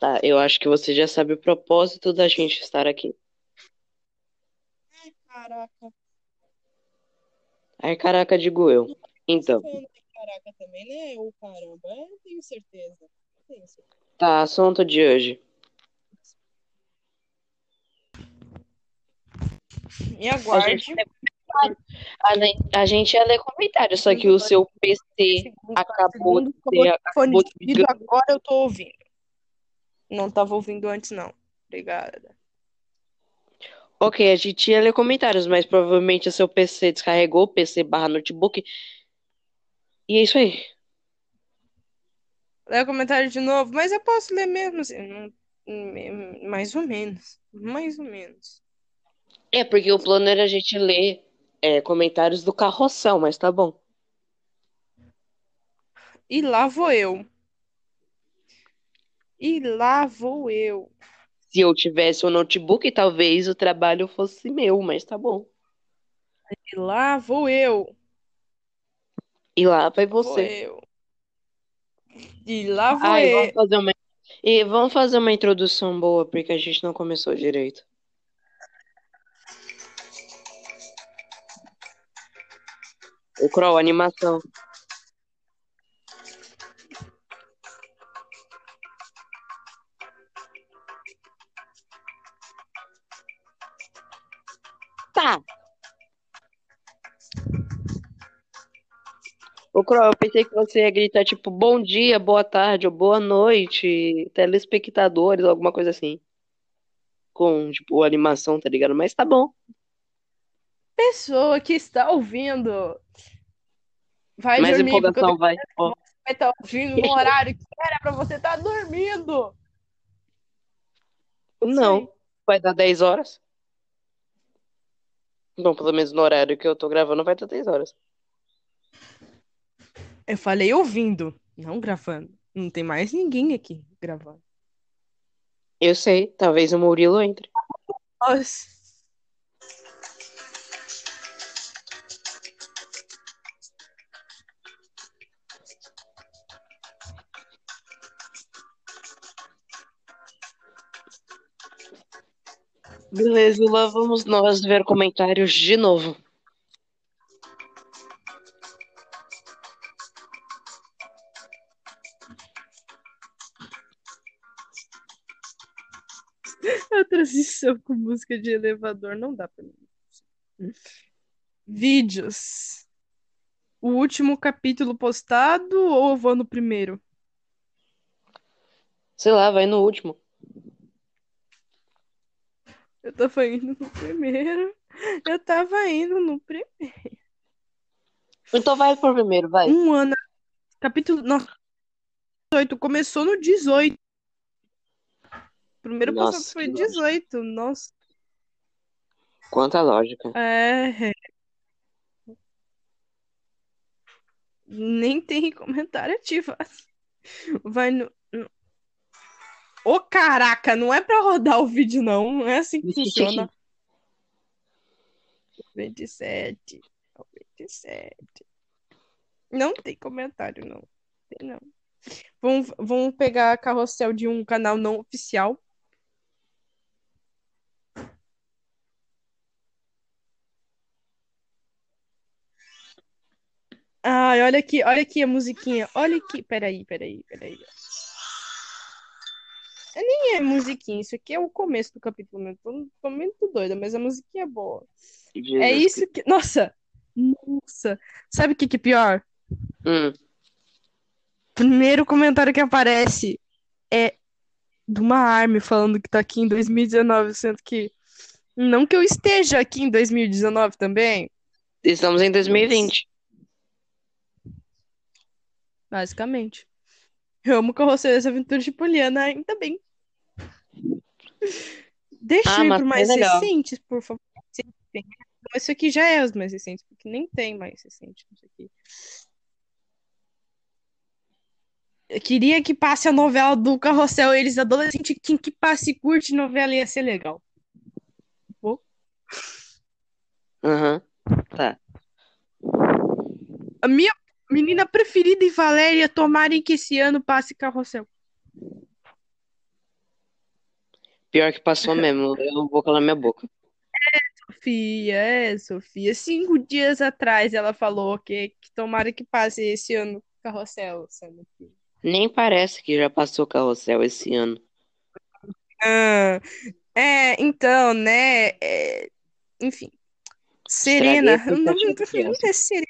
Tá, eu acho que você já sabe o propósito da gente estar aqui. Ai, caraca. Ai, caraca, digo eu. Então, Falando de caraca também, né? Ou caramba, eu tenho certeza. Tenho certeza. tá, assunto de hoje. Me aguarde. gente, a, ne- a gente ia ler comentário, só que o seu PC acabou Segundo, acabou de Acabou de agora eu tô ouvindo. Não tava ouvindo antes, não. Obrigada. Ok, a gente ia ler comentários, mas provavelmente o seu PC descarregou, PC barra notebook. E é isso aí. O comentário de novo, mas eu posso ler mesmo assim. não- hum, Mais ou menos. Mais ou menos. É, porque o plano era a gente ler é, comentários do carrossel, mas tá bom. E lá vou eu. E lá vou eu. Se eu tivesse um notebook, talvez o trabalho fosse meu, mas tá bom. E lá vou eu. E lá vai Vou você. eu. E lá vou Ai, eu. vamos fazer uma. E vamos fazer uma introdução boa, porque a gente não começou direito. O Crow, animação. Tá. Ô, Crow, eu pensei que você ia gritar tipo bom dia, boa tarde ou boa noite, telespectadores, alguma coisa assim. Com, tipo, animação, tá ligado? Mas tá bom. Pessoa que está ouvindo. Vai Mais dormir, empolgação, vai. Ó, vai estar ouvindo no horário que era pra você estar dormindo. não. Vai dar 10 horas? Não, pelo menos no horário que eu tô gravando vai dar 10 horas. Eu falei ouvindo, não gravando. Não tem mais ninguém aqui gravando. Eu sei, talvez o Murilo entre. Nossa. Beleza, lá vamos nós ver comentários de novo. A transição com música de elevador não dá pra mim. Vídeos. O último capítulo postado ou eu vou no primeiro? Sei lá, vai no último. Eu tava indo no primeiro. Eu tava indo no primeiro. Então vai pro primeiro, vai. Um ano. Capítulo. Nossa, 18. Começou no 18. Primeiro Nossa, postado foi que lógica. 18. Nossa. Quanta lógica. É. Nem tem comentário ativo. Vai no. Ô, caraca, não é pra rodar o vídeo, não. Não é assim que funciona. 27. 27. Não tem comentário, não. Tem, não. Vamos, vamos pegar carrossel de um canal não oficial. Ai, olha aqui, olha aqui a musiquinha. Olha aqui. Peraí, peraí, peraí. É, Nem é musiquinha, isso aqui é o começo do capítulo mesmo. Tô, tô muito doida, mas a musiquinha é boa. É Jesus isso que. Nossa! Nossa! Sabe o que que é pior? Hum, Primeiro comentário que aparece é de uma Army falando que tá aqui em 2019, sendo que. Não que eu esteja aqui em 2019 também, estamos em 2020. basicamente. Eu amo Carrossel das Aventuras de Poliana ainda bem. Deixa Ah, eu ir pro foi mais legal. recentes, por favor. Isso aqui já é os mais recentes, porque nem tem mais recente isso aqui. Eu queria que passe a novela do Carrossel, eles adolescentes, quem que passe e curte novela ia ser legal. Aham. Tá. A minha menina preferida e Valéria tomarem que esse ano passe Carrossel. Pior que passou mesmo. Eu não vou calar minha boca. Sofia, é, Sofia. Cinco dias atrás ela falou que, que tomara que passe esse ano o carrossel, sendo que. Nem parece que já passou carrossel esse ano. Ah, é, então, né? é, enfim. Serena. Expectativa da criança. não é Serena.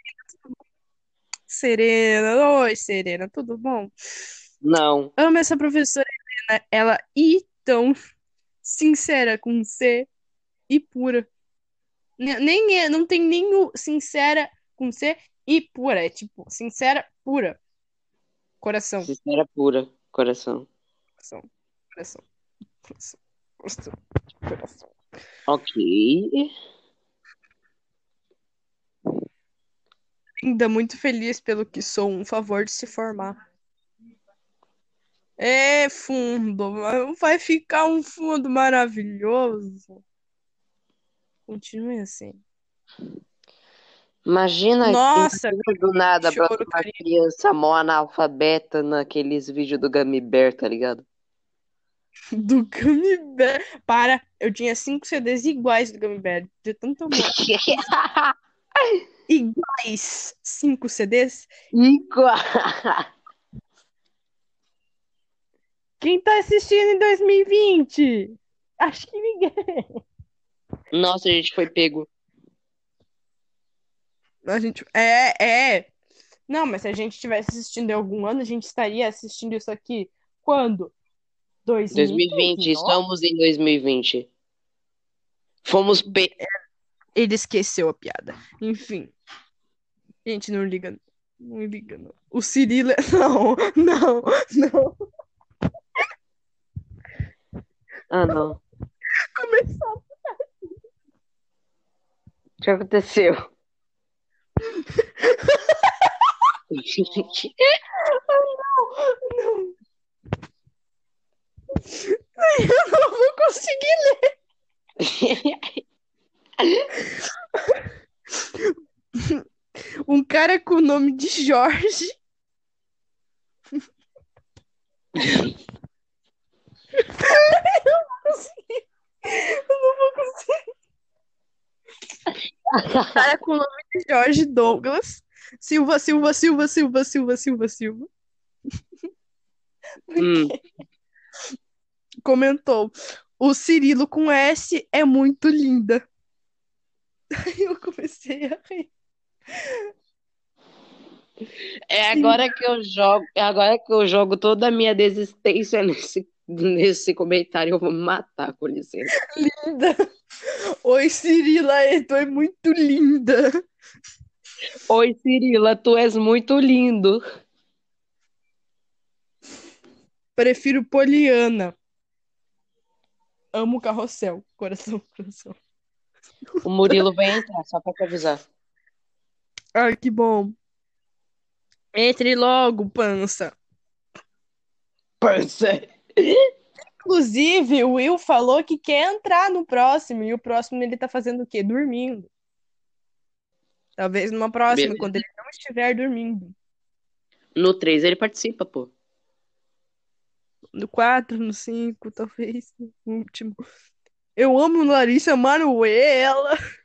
Serena. Oi, Serena, tudo bom? Não. Amo essa professora Helena. Ela e tão sincera com C e pura. Ne- Nem é, não tem nem o sincera com C e pura. É tipo, sincera, pura. Coração, Sincera pura, coração. coração, coração, coração, coração, coração. Ok. Ainda muito feliz pelo que sou, um favor de se formar. É fundo, vai ficar um fundo maravilhoso. Continue assim. Imagina, Nossa, imagina do nada choro, uma carinho. criança mó analfabeta naqueles vídeos do Gummy Bear, tá ligado? Do Gummy Bear. Para, eu tinha cinco CDs iguais do Gummy Bear, de tanto amor. Iguais cinco CDs? Igual. Quem tá assistindo em 2020? Acho que ninguém. Nossa, a gente foi pego. A gente. É, é. Não, mas se a gente estivesse assistindo em algum ano, a gente estaria assistindo isso aqui quando? 2020, 2019? estamos em 2020. Fomos pe... Ele esqueceu a piada. Enfim. Gente, não liga. Não liga, não. O Cirilo. Não, não, não. Ah, não. Começou. O que aconteceu? Não. Eu não vou conseguir ler. Um cara com o nome de Jorge. Eu não vou conseguir. Cara com o nome de Jorge Douglas. Silva, Silva, Silva, Silva, Silva, Silva, Silva. Hum, Comentou. O Cirilo com S é muito linda. Aí eu comecei a rir. É agora que eu jogo, é agora que eu jogo toda a minha desistência nesse, nesse comentário. Eu vou matar, com licença. Linda. Oi, Cirila, tu é muito linda. Oi, Cirila, tu és muito lindo. Prefiro Poliana. Amo carrossel. Coração, coração. O Murilo vai entrar, só pra te avisar. Ai, que bom. Entre logo, pança. Pança. Inclusive, o Will falou que quer entrar no próximo. E o próximo ele tá fazendo o quê? Dormindo. Talvez numa próxima, Beleza. quando ele não estiver dormindo. No 3 ele participa, pô. No 4, no 5, talvez. No último. Eu amo Larissa Manoela.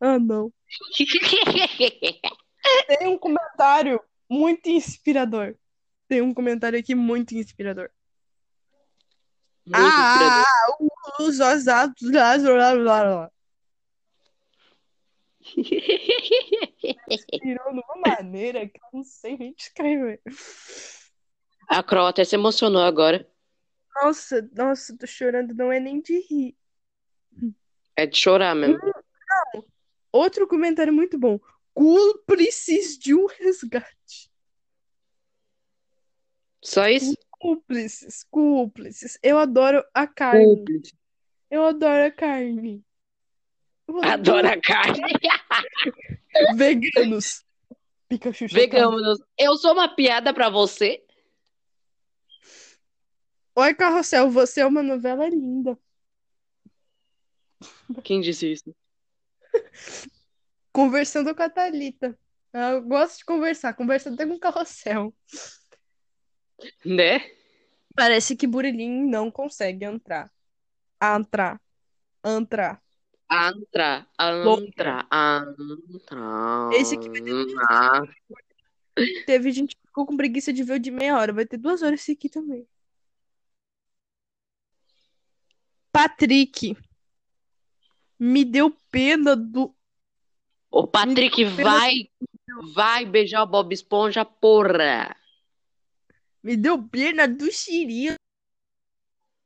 Ah, não. Tem um comentário muito inspirador. Tem um comentário aqui muito inspirador. Muito inspirador. ah, os osados. Inspirou de uma maneira que eu não sei nem descrever. A Cro até se emocionou agora. Nossa, nossa, tô chorando, não é nem de rir. É de chorar mesmo. Outro comentário muito bom. Cúmplices de um resgate. Só isso? Cúmplices, cúmplices. Eu adoro a carne. Cúmplice. Eu adoro a carne. Adoro a carne. Veganos. Pikachu. Veganos. Eu sou uma piada pra você? Oi, Carrossel, você é uma novela linda. Quem disse isso? Conversando com a Thalita. Eu gosto de conversar, conversa até com o Carrossel. Né? Parece que Burilim não consegue entrar. Antra. Antra. Antra, antra, antra. Esse aqui vai ter duas Teve gente que ficou com preguiça de ver o de meia hora. Vai ter duas horas esse aqui também. Patrick. Me deu pena do. O Patrick vai, vai beijar o Bob Esponja, porra. Me deu pena do Cirilo.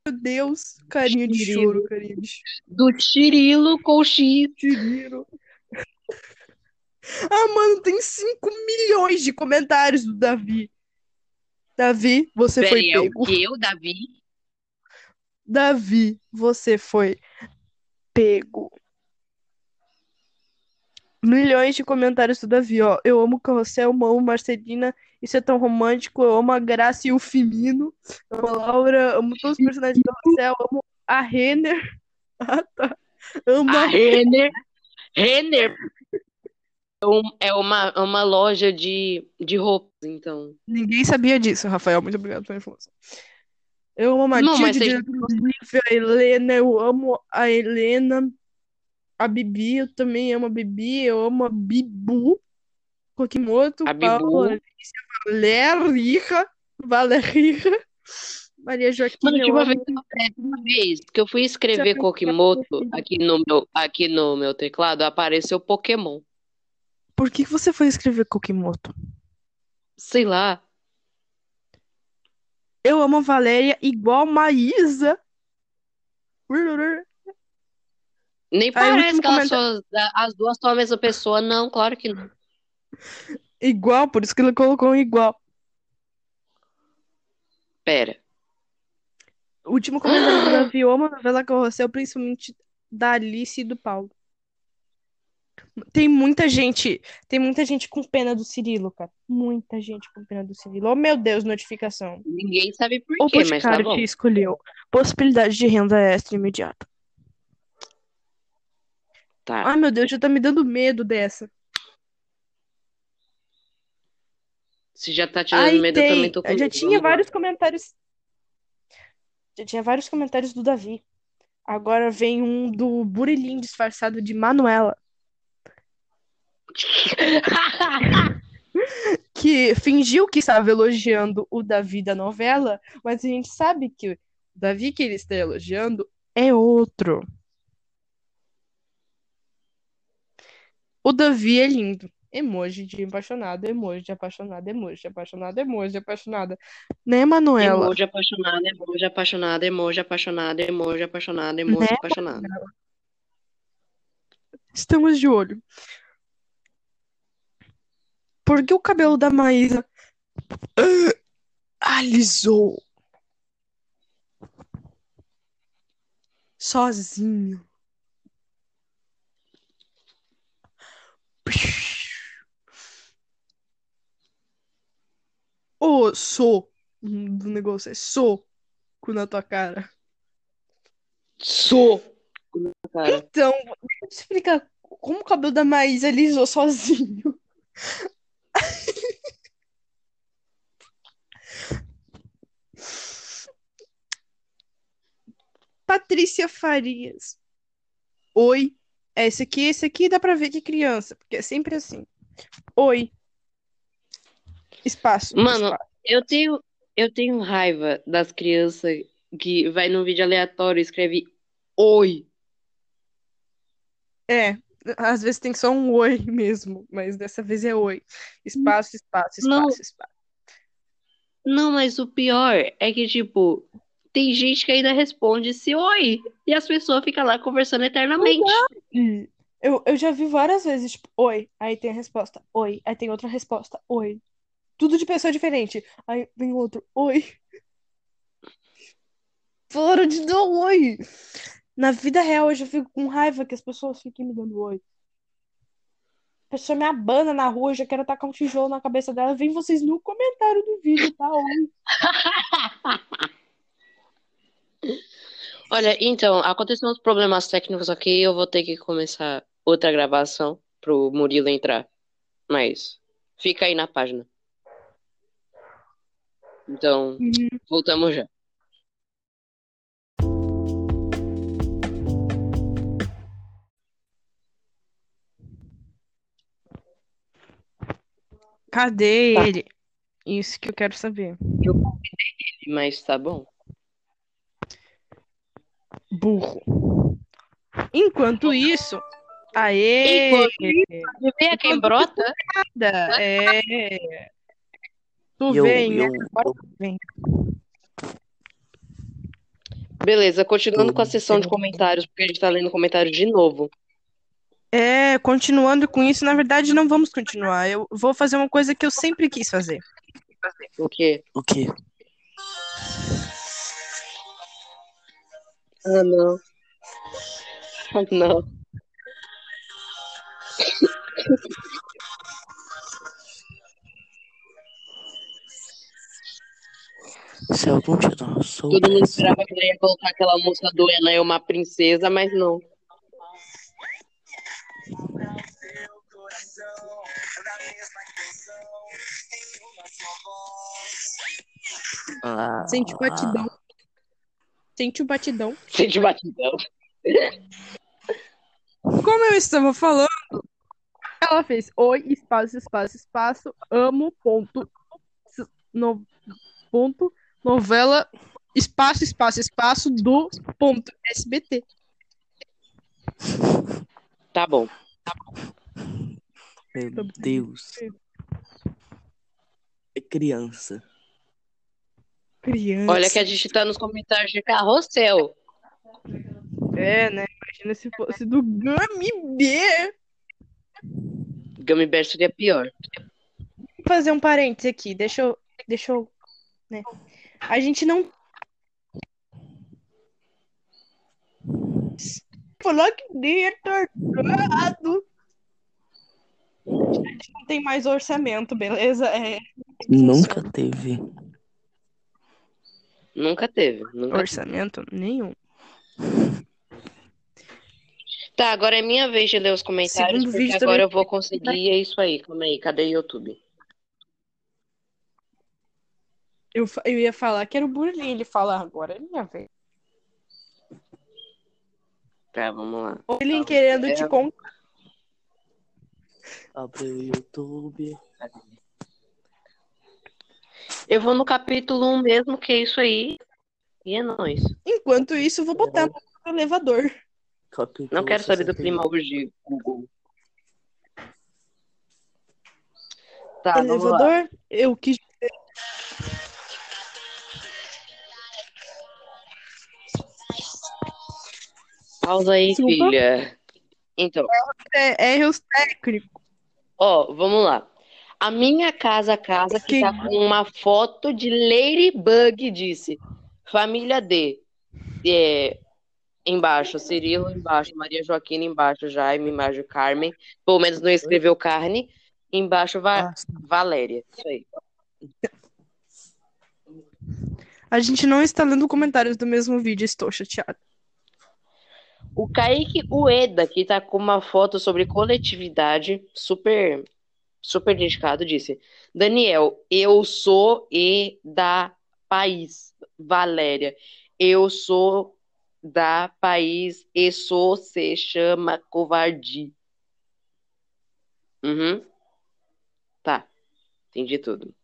Meu Deus. Carinha de choro, carinha de choro. Do Cirilo com X. Cirilo. Ah, mano, tem 5 milhões de comentários do Davi. Davi, você foi é o pego. O Davi? Davi, você foi pego. Milhões de comentários do Davi, ó. Eu amo o Carrossel, eu amo Marcelina, isso é tão romântico. Eu amo a Graça e o Finino. Eu amo a Laura, amo todos os personagens do Carrossel, amo a Renner. Ah, tá. Amo A a Renner. Renner é é uma, uma loja de, de roupas, então. Ninguém sabia disso, Rafael. Muito obrigado pela informação. Eu amo a Não, Matilde, você- a Helena, eu amo a Helena, a Bibi, eu também amo a Bibi, eu amo a Bibu, Kokimoto. Paula, Alicia, Valéria, Valéria, Maria Joaquina, Mano, tinha uma vez, uma vez que eu fui escrever Kokimoto aqui no meu, aqui no meu teclado, apareceu Pokémon. Por que que você foi escrever Kokimoto? Sei lá. Eu amo a Valéria igual Maísa. Nem Aí, parece que comentário. as duas são a mesma pessoa. Não, claro que não. Igual, por isso que ele colocou igual. Pera. O último comentário do Davi, eu amo a novela Carrossel, principalmente da Alice e do Paulo. Tem muita gente, tem muita gente com pena do Cirilo, cara. Muita gente com pena do Cirilo. Oh, meu Deus, notificação. Ninguém sabe por O quê, mas tá bom. te escolheu. Possibilidade de renda extra imediata. Tá. Ai, meu Deus, já tá me dando medo dessa. Se já tá te dando Aí medo, eu também tem, tô com já tinha vários comentários. Já tinha vários comentários do Davi. Agora vem um do Burilim disfarçado de Manuela. que fingiu que estava elogiando o Davi da novela, mas a gente sabe que o Davi que ele está elogiando é outro. O Davi é lindo. Emoji de apaixonado, emoji de apaixonado, emoji de apaixonado, emoji de apaixonada. Né, Manuela? Emoji apaixonada, emoji apaixonada, emoji apaixonada, emoji apaixonada, emoji Né, apaixonada. Estamos de olho. Por que o cabelo da Maísa alisou? Sozinho. Ô, sou do negócio é soco na tua cara. Sou. Cara, Então, deixa eu te explicar como o cabelo da Maísa alisou sozinho. Patrícia Farias. Oi. Esse aqui, esse aqui dá pra ver que é criança, porque é sempre assim. Oi. Espaço. Mano, espaço. eu tenho, eu tenho raiva das crianças que vai num vídeo aleatório e escreve oi. É, às vezes tem só um oi mesmo, mas dessa vez é oi. Espaço, espaço, Não. espaço, espaço. Não, mas o pior é que, tipo, tem gente que ainda responde esse oi. E as pessoas ficam lá conversando eternamente. Eu, eu já vi várias vezes, tipo, oi, aí tem a resposta, oi, aí tem outra resposta, oi. Tudo de pessoa diferente. Aí vem outro, oi. Para de dar oi. Na vida real, eu já fico com raiva que as pessoas fiquem me dando oi. A pessoa me abana na rua, eu já quero tacar um tijolo na cabeça dela. Vem vocês no comentário do vídeo, tá? Oi. Olha, então, aconteceram uns problemas técnicos aqui, eu vou ter que começar outra gravação pro Murilo entrar. Mas fica aí na página. Então, uhum. voltamos já. Cadê tá. ele? Isso que eu quero saber. Eu convidei ele, mas tá bom. Burro. Enquanto isso. Aê! Enquanto isso, quem brota? Nada. É. Tu Eu, vem, eu, né? Agora tu vem. Beleza, continuando com a sessão de comentários, porque a gente tá lendo comentários de novo. É, continuando com isso, na verdade, não vamos continuar. Eu vou fazer uma coisa que eu sempre quis fazer. O quê? o quê? Ah, não. Ah, não. Se algum de nós Todo mundo soubesse, esperava que ela ia colocar aquela música do Ana é uma princesa, mas não. ah, Sente o batidão. Sente o batidão. Sente batidão. Como eu estava falando, ela fez oi, espaço, espaço, espaço, amo, ponto, no, ponto, novela, espaço, espaço, espaço, do, ponto, SBT. Tá bom. meu Deus. É criança. Criança. Olha que a gente tá nos comentários de carrossel. É, né? Imagina se fosse do Gummy Bear. Gummy Bear seria pior. Vou fazer um parênteses aqui, deixa eu, deixa eu, né? A gente não falar que nem é tardado. A gente não tem mais orçamento, beleza? É, Nunca teve. Nunca teve. Nunca teve. orçamento nenhum. Tá, agora é minha vez de ler os comentários, Segundo porque vídeo agora também- eu vou conseguir. É isso aí. Calma aí. Cadê o YouTube? Eu, eu ia falar que era o Burlin ele falar agora, é minha vez. Tá, vamos lá. O Burlin querendo É. te contar. Abre o YouTube. Eu vou no capítulo 1 mesmo, que é isso aí. E é nóis. Enquanto isso, eu vou botar no elevador. Capítulo Não quero saber do 61. clima hoje, Google. Tá, vamos lá. elevador, eu quis. Pausa aí, Desculpa. filha. Então, É, erros técnicos. ó, vamos lá. A minha casa, casa que Que- tá com uma foto de Ladybug, disse. Família D. É, embaixo, Cirilo embaixo, Maria Joaquina embaixo, Jaime embaixo, Carmen. Pelo menos não escreveu carne. Embaixo, Va- Ah, sim. Valéria. Isso aí. A gente não está lendo comentários do mesmo vídeo, estou chateada. O Kaique Ueda, que tá com uma foto sobre coletividade, super, super dedicado, disse: Daniel, eu sou e da país. Valéria, eu sou da país e sou se chama covardia. Uhum. Tá, entendi tudo.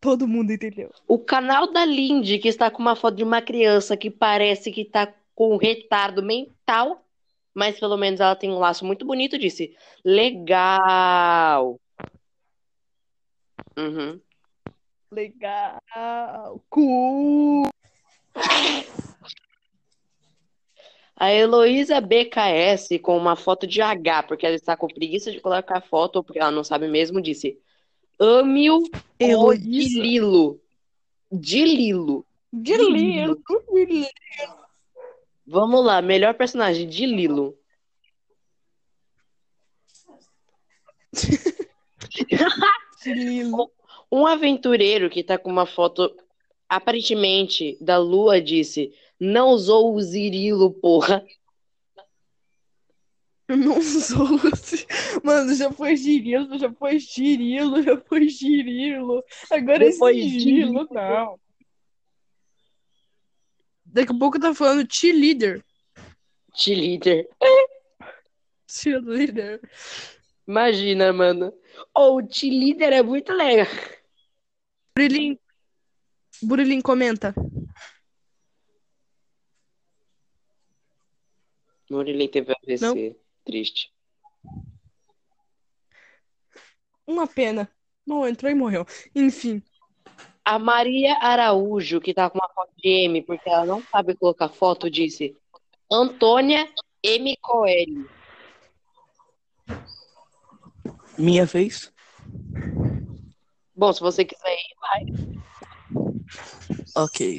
Todo mundo entendeu. O canal da Lindy, que está com uma foto de uma criança que parece que está com retardo mental, mas pelo menos ela tem um laço muito bonito, disse: Legal. Uhum. Legal. Cool. A Heloísa BKS, com uma foto de H, porque ela está com preguiça de colocar foto, ou porque ela não sabe mesmo, disse: Ame-o de Heloísa. Lilo. De Lilo. De Lilo. Vamos lá, melhor personagem de Lilo. Lilo. Um aventureiro que tá com uma foto aparentemente da lua disse: Não usou o Zirilo, porra. Não sou assim. Mano, já foi Girilo, já foi Girilo, já foi Girilo. Agora Depois é Girilo, não. Daqui a pouco tá falando cheerleader. Cheerleader. Cheerleader. Imagina, mano. Ou o T-Líder é muito legal. Burilim, Burilim comenta. Murilim teve AVC. Triste. Uma pena. Não, entrou e morreu. Enfim. A Maria Araújo, que tá com uma foto de M, porque ela não sabe colocar foto, disse Antônia M. Coelho. Minha vez? Bom, se você quiser ir, vai. Ok.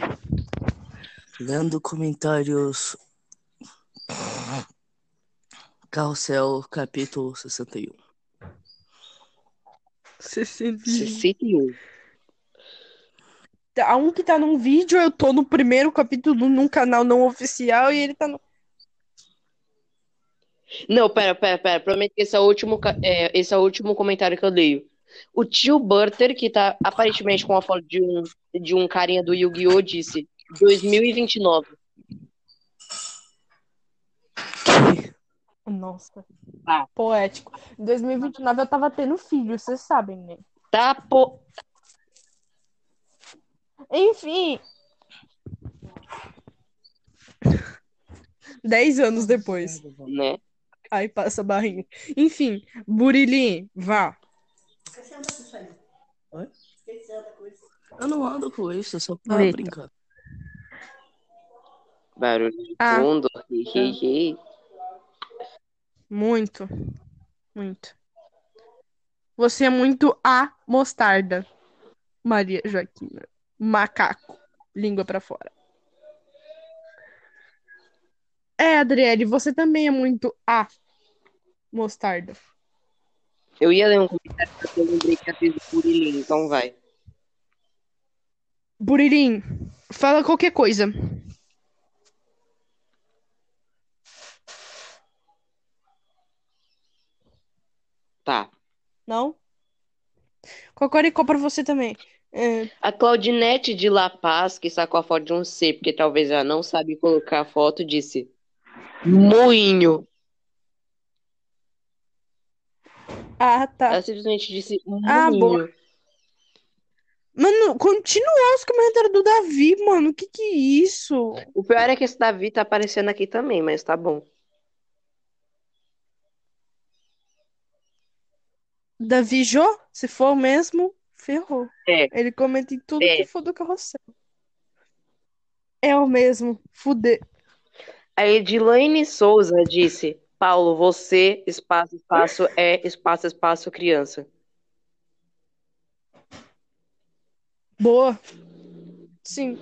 Lendo comentários. Carrossel, capítulo 61. 61. 61. Há um que tá num vídeo, eu tô no primeiro capítulo num canal não oficial e ele tá no. Não, pera, pera, pera. Prometo que esse é o último, é, esse é o último comentário que eu leio. O tio Burter, que tá aparentemente com a foto de um, de um carinha do Yu-Gi-Oh! disse 2029. Nossa. Ah. Poético. Em 2029 eu tava tendo filho, vocês sabem, né? Tá, pô. Enfim. Dez anos depois. Né? Aí passa a barrinha. Enfim, Burilim, vá. Eu não ando com isso, é só Eita. brincar. Barulho de Ah. fundo. Hi. Muito. Muito. Você é muito a mostarda. Maria Joaquina. Macaco. Língua pra fora. É, Adriele, você também é muito a mostarda. Eu ia ler um comentário, mas eu lembrei que a fez o Burilim, então vai. Burilim, fala qualquer coisa. Tá. Não? Cocoricó pra você também. É, A Claudinete de La Paz, que sacou a foto de um C, porque talvez ela não sabe colocar a foto, disse Moinho. Ah, tá. Ela simplesmente disse Ah, boa. moinho. Mano, continua os comentários do Davi, mano. Que que é isso? O pior é que esse Davi tá aparecendo aqui também, mas tá bom. Davi Jô, se for mesmo, ferrou. É. Ele comenta em tudo É. que for do carrossel. É o mesmo. Fuder. A Edilane Souza disse: Paulo, você, espaço, espaço, é espaço, espaço, criança. Boa. Sim.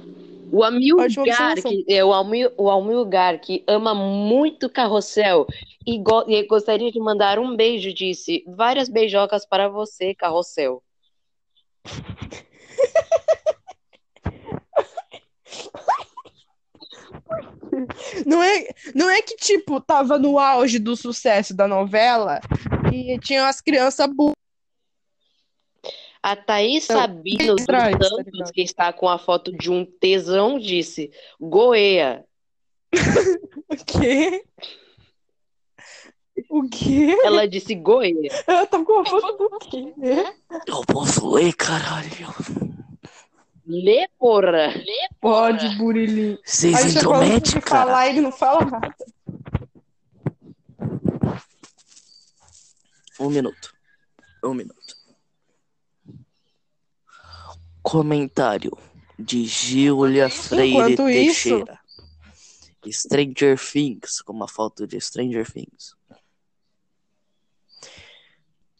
O Amilgar, que é o, Amil, o Amilgar, que ama muito carrossel e, go- e gostaria de mandar um beijo, disse: várias beijocas para você, carrossel. Não é, não é que, tipo, tava no auge do sucesso da novela e tinha as crianças burras. A Thaís Sabino dos tá Santos, ligado? que está com a foto de um tesão, disse: Goeia. O quê? O quê? Ela disse Goeia. Ela tá com a foto do quê? Eu posso ler, caralho. Lê, porra. Lê, Pode, Burilim. Vocês intrometem, cara. falar, ele não fala nada. Um minuto. Um minuto. Comentário de Júlia Freire isso- Teixeira. Stranger Things, com uma foto de Stranger Things.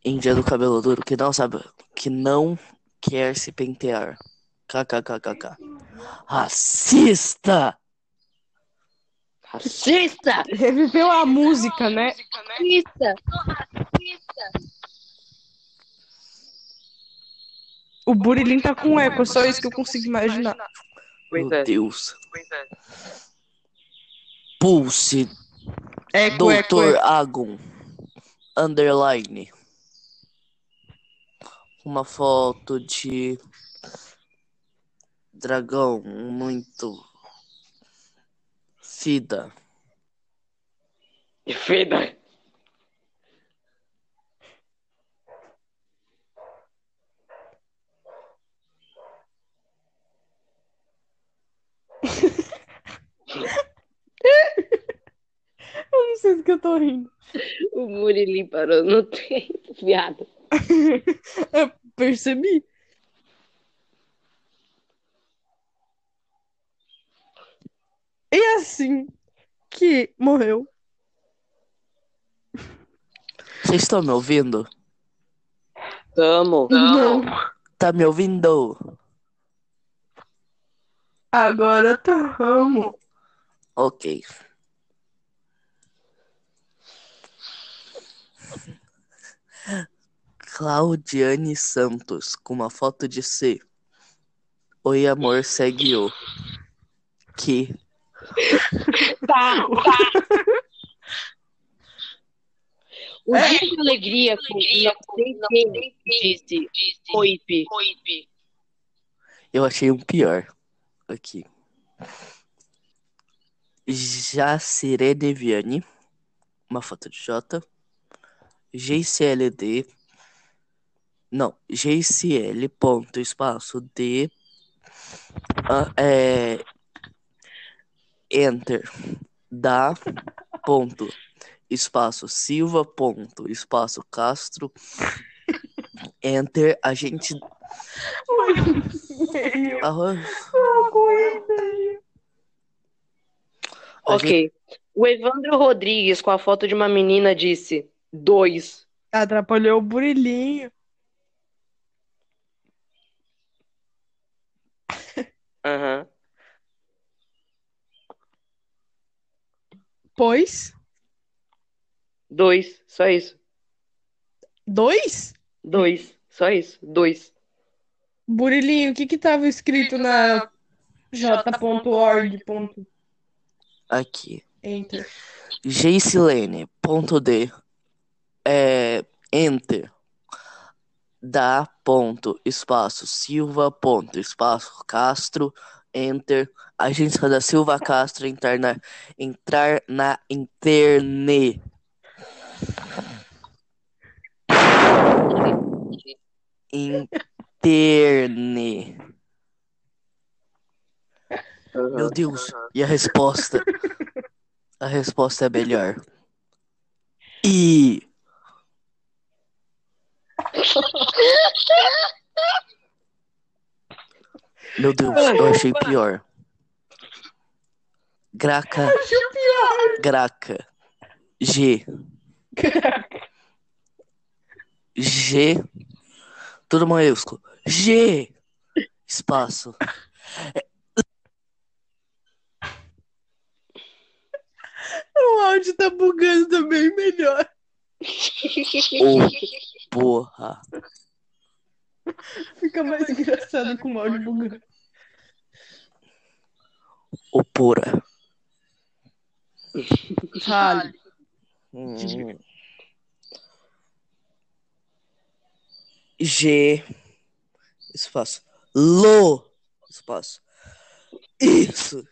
Índia do cabelo duro que não sabe, que não quer se pentear. KKKKK. Racista! Racista! Reviveu a música, né? Racista! O Burilim tá com eco, só isso que eu consigo imaginar. Meu é. Deus. Pulse Eco, eco, Doutor eco. Agon Underline uma foto de dragão muito fida. E fida. Eu não sei do que eu tô rindo. O Murili parou no tempo, viado. Eu percebi. E assim que morreu. Vocês estão me ouvindo? Tamo. Não. Tá me ouvindo? Agora tamo. Ok. Claudiane Santos, com uma foto de C. Oi, amor, segue o. Que. Tá, tá. O dia de alegria com não sei quem disse. Oipe. Eu achei um pior. Aqui. Jacirene Viane. Uma foto de J. GCLD. Não, GCL ponto espaço D. ah, é, enter. Da ponto espaço Silva ponto espaço Castro. Enter. A gente. Arroz. A gente- Ok. O Evandro Rodrigues, com a foto de uma menina, disse: dois. Atrapalhou o burilinho. Aham. Pois. Dois. Só isso. Dois? Dois. Só isso. Dois. Burilinho, o que que tava escrito na j.org. Aqui. Enter. Geicilene, ponto D, é, enter, da, ponto, espaço, Silva, ponto, espaço, Castro, enter, agência da Silva Castro, entrar na, entrar na interne, interne, meu Deus, e a resposta? A resposta é melhor. E Meu Deus, eu achei pior. Graca, graca. G, G, tudo maiúsculo. G, espaço. O áudio tá bugando também melhor. O, porra. Fica mais engraçado com o áudio bugando. O pura. Fale. Hum. G, espaço. Lo, espaço. Isso.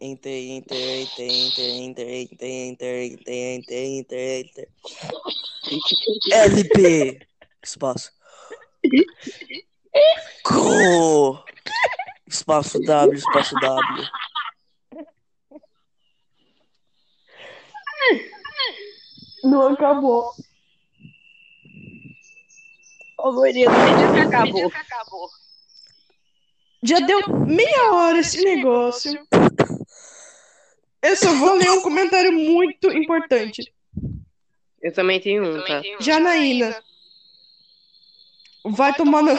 Enter, enter, enter, enter, enter, enter, enter, enter, enter, enter, enter. LP, espaço. Co, espaço W, espaço W. Não acabou. Ô, Murilo, diz que acabou. Já deu meia hora esse negócio. Eu só vou ler um comentário muito importante. Eu também tenho um, tá? Janaína. Vai tomar no.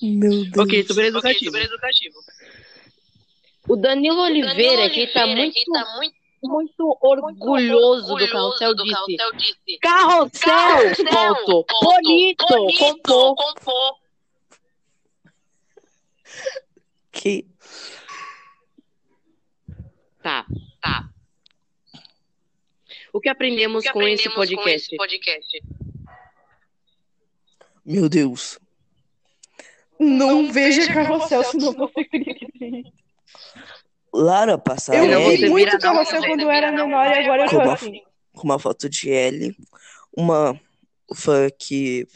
Meu Deus. Ok, super educativo. O Danilo Oliveira, que tá muito, muito orgulhoso do carrossel, disse: Carrossel, ponto, bonito, compô. Que Tá, tá. O que aprendemos, com, esse podcast? Meu Deus. Não veja carrossel, senão você cria. Lara Passarelli. Eu vi muito carrossel não, quando era não, menor e agora eu tô assim. com uma foto de L, uma fã que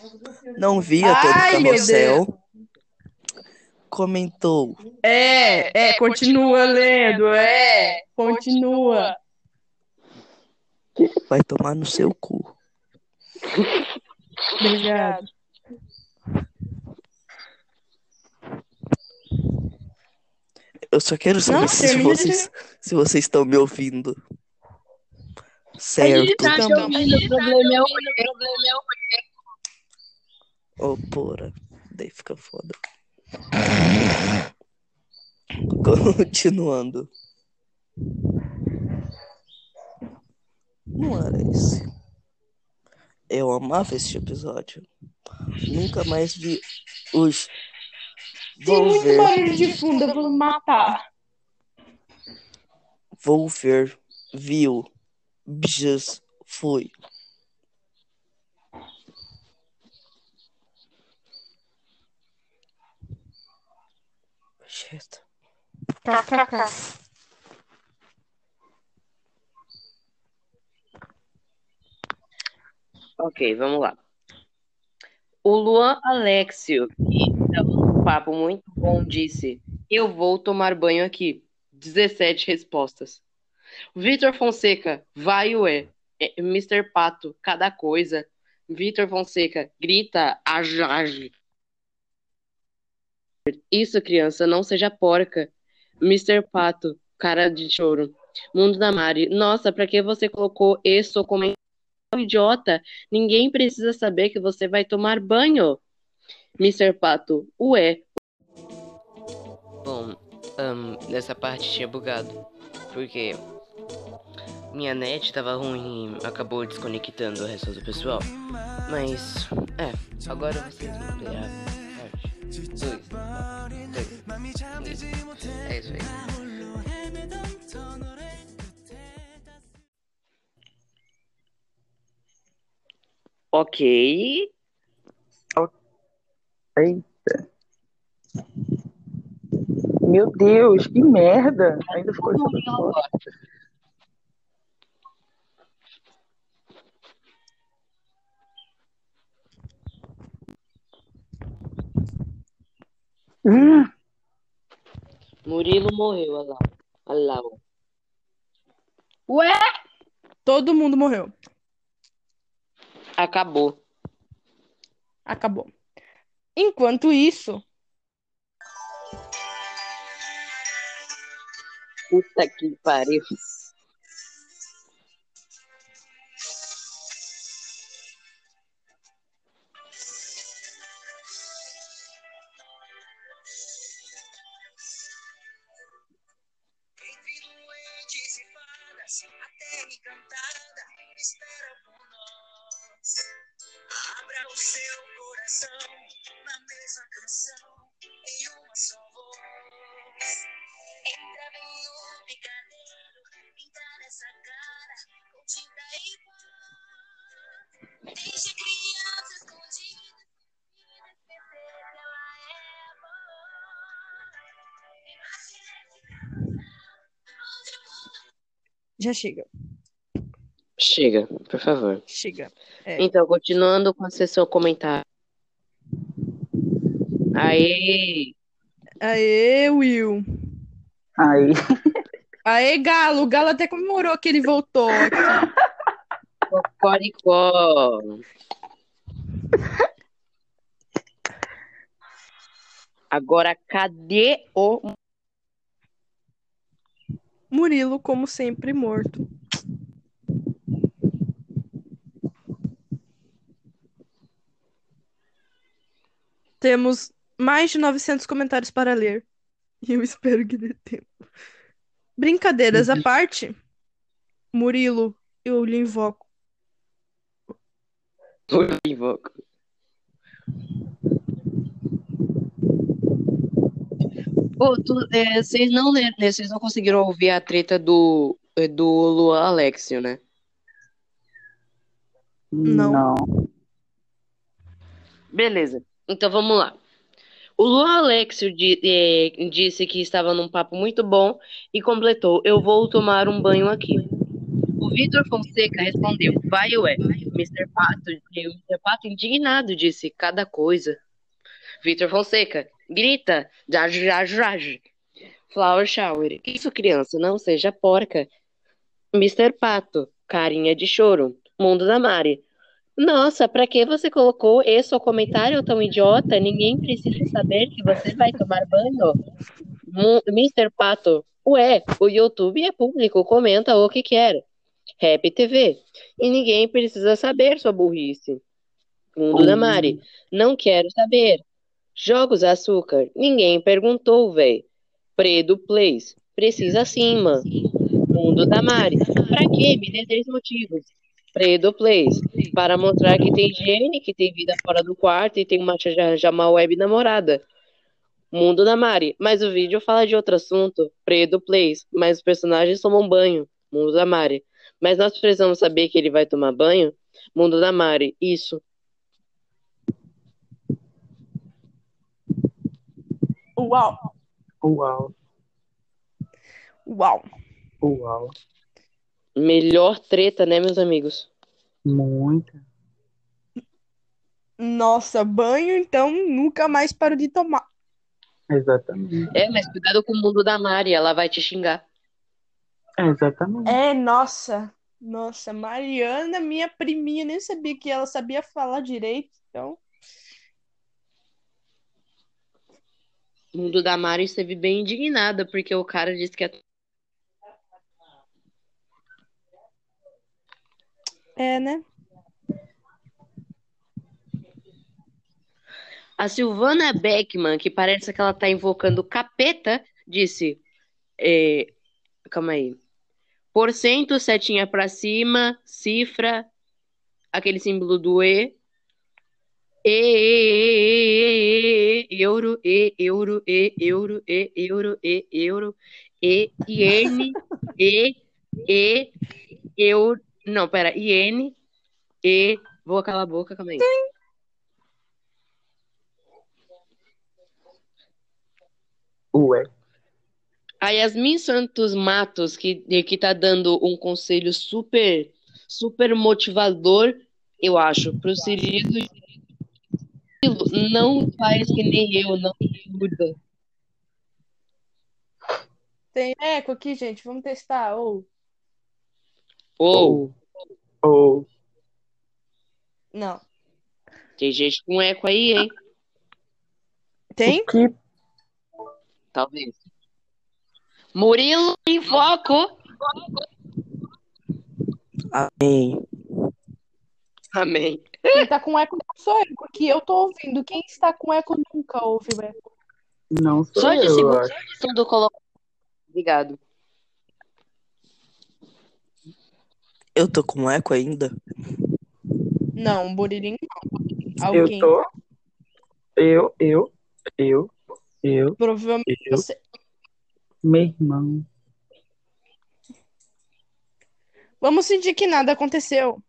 não via todo o carrossel, comentou. É, é, continua lendo, é, continua. Vai tomar no seu cu. Obrigado. Eu só quero saber Não, se termina vocês, se vocês estão me ouvindo. Certo. tá te ouvindo, o problema é o problema é o Ô, porra. Daí fica foda. Continuando. Não era esse. Eu amava este episódio. Nunca mais vi os. Tem Vou muito ver. barulho de fundo, eu vou matar. Vou ver. Viu. Bjus. Fui. Shit. KKK. Ok, vamos lá. O Luan Alexio, que estava num papo muito bom, disse: Eu vou tomar banho aqui. 17 respostas. Vitor Fonseca, vai ué. É, Mr. Pato, cada coisa. Vitor Fonseca, grita, ajage. Isso, criança, não seja porca. Mr. Pato, cara de choro. Mundo da Mari, nossa, pra que você colocou isso como idiota? Ninguém precisa saber que você vai tomar banho. Mr. Pato, ué. Bom, nessa parte tinha bugado. Porque minha net tava ruim e acabou desconectando o resto do pessoal. Mas, é, agora vocês vão ver a parte. Dois, dois. É isso aí. Ok. Eita. Meu Deus, que merda. Ainda ficou isso pra fora. Hum, Murilo morreu, olha lá. Olha lá. ó. Ué? Todo mundo morreu. Acabou. Acabou. Enquanto isso, Puta que pariu. Já chega. Chega, por favor. Chega. É. Então, continuando com a sessão comentário. Aê! Aê, Will. aí. Aê, Galo. O Galo até comemorou que ele voltou. Cocoricó. Agora, cadê o. Murilo, como sempre, morto. Temos mais de 900 comentários para ler. E eu espero que dê tempo. Brincadeiras à parte, Murilo, eu lhe invoco. Invoco. Pô, tu- é, vocês não leram, né? Vocês não conseguiram ouvir a treta do, é, do Luan Alexio, né? Não. Não. Beleza, então vamos lá. O Luan Alexio di- eh, disse que estava num papo muito bom e completou: Eu vou tomar um banho aqui. O Vitor Fonseca respondeu: Vai, ué. Mr. Pato, o Mr. Pato indignado disse: Cada coisa. Vitor Fonseca: Grita, jaj, jaj, jaj. Flower shower. Isso, criança? Não seja porca. Mr. Pato, carinha de choro. Mundo da Mari. Nossa, pra que você colocou esse comentário tão idiota? Ninguém precisa saber que você vai tomar banho. Mr. Pato. Ué, o YouTube é público, comenta o que quer. Rap TV. E ninguém precisa saber sua burrice. Mundo da Mari. Não quero saber. Jogos açúcar. Ninguém perguntou, véi. Predo Plays. Precisa sim, mano. Mundo da Mari. Pra quê? Me dê três motivos. Predo Plays. Para mostrar que tem higiene, que tem vida fora do quarto e tem uma ja- Jamal Web namorada. Mundo da Mari. Mas o vídeo fala de outro assunto. Predo Plays. Mas os personagens tomam banho. Mundo da Mari. Mas nós precisamos saber que ele vai tomar banho. Mundo da Mari. Isso. Uau, Uau, uau. uau. Melhor treta, né, meus amigos? Muita. Nossa, banho, então nunca mais paro de tomar. Exatamente. É, mas cuidado com o mundo da Mari, ela vai te xingar. Exatamente. É, nossa. Nossa, Mariana, minha priminha, nem sabia que ela sabia falar direito. Então, mundo da Mari esteve bem indignada, porque o cara disse que é é, né? A Silvana Beckman, que parece que ela tá invocando o capeta, disse: é, Calma aí. Porcento, setinha pra cima, cifra, aquele símbolo do E. E, euro, E, euro, E, euro, E, euro, E, euro, E, iene, E, E, euro. Não, pera, iene, E. Vou calar a boca, calma aí. Ué. A Yasmin Santos Matos, que, que tá dando um conselho super, super motivador, eu acho, pro Cirilo. Não faz que nem eu, não ajuda. Tem eco aqui, gente. Vamos testar. Ou, Ou, Ou. não. tem gente com eco aí, hein? Tem? Que Talvez. Murilo em foco. Amém. Amém. Quem tá com eco não sou eu, porque eu tô ouvindo. Quem está com eco nunca ouve o eco. não sou Só de eu, segundo acho. tudo colocado. Obrigado. Eu tô com eco ainda? Não, Buririm não. Eu Alguém. tô. Eu, eu, eu, eu, Provavelmente eu, você. meu irmão. Vamos fingir que nada aconteceu.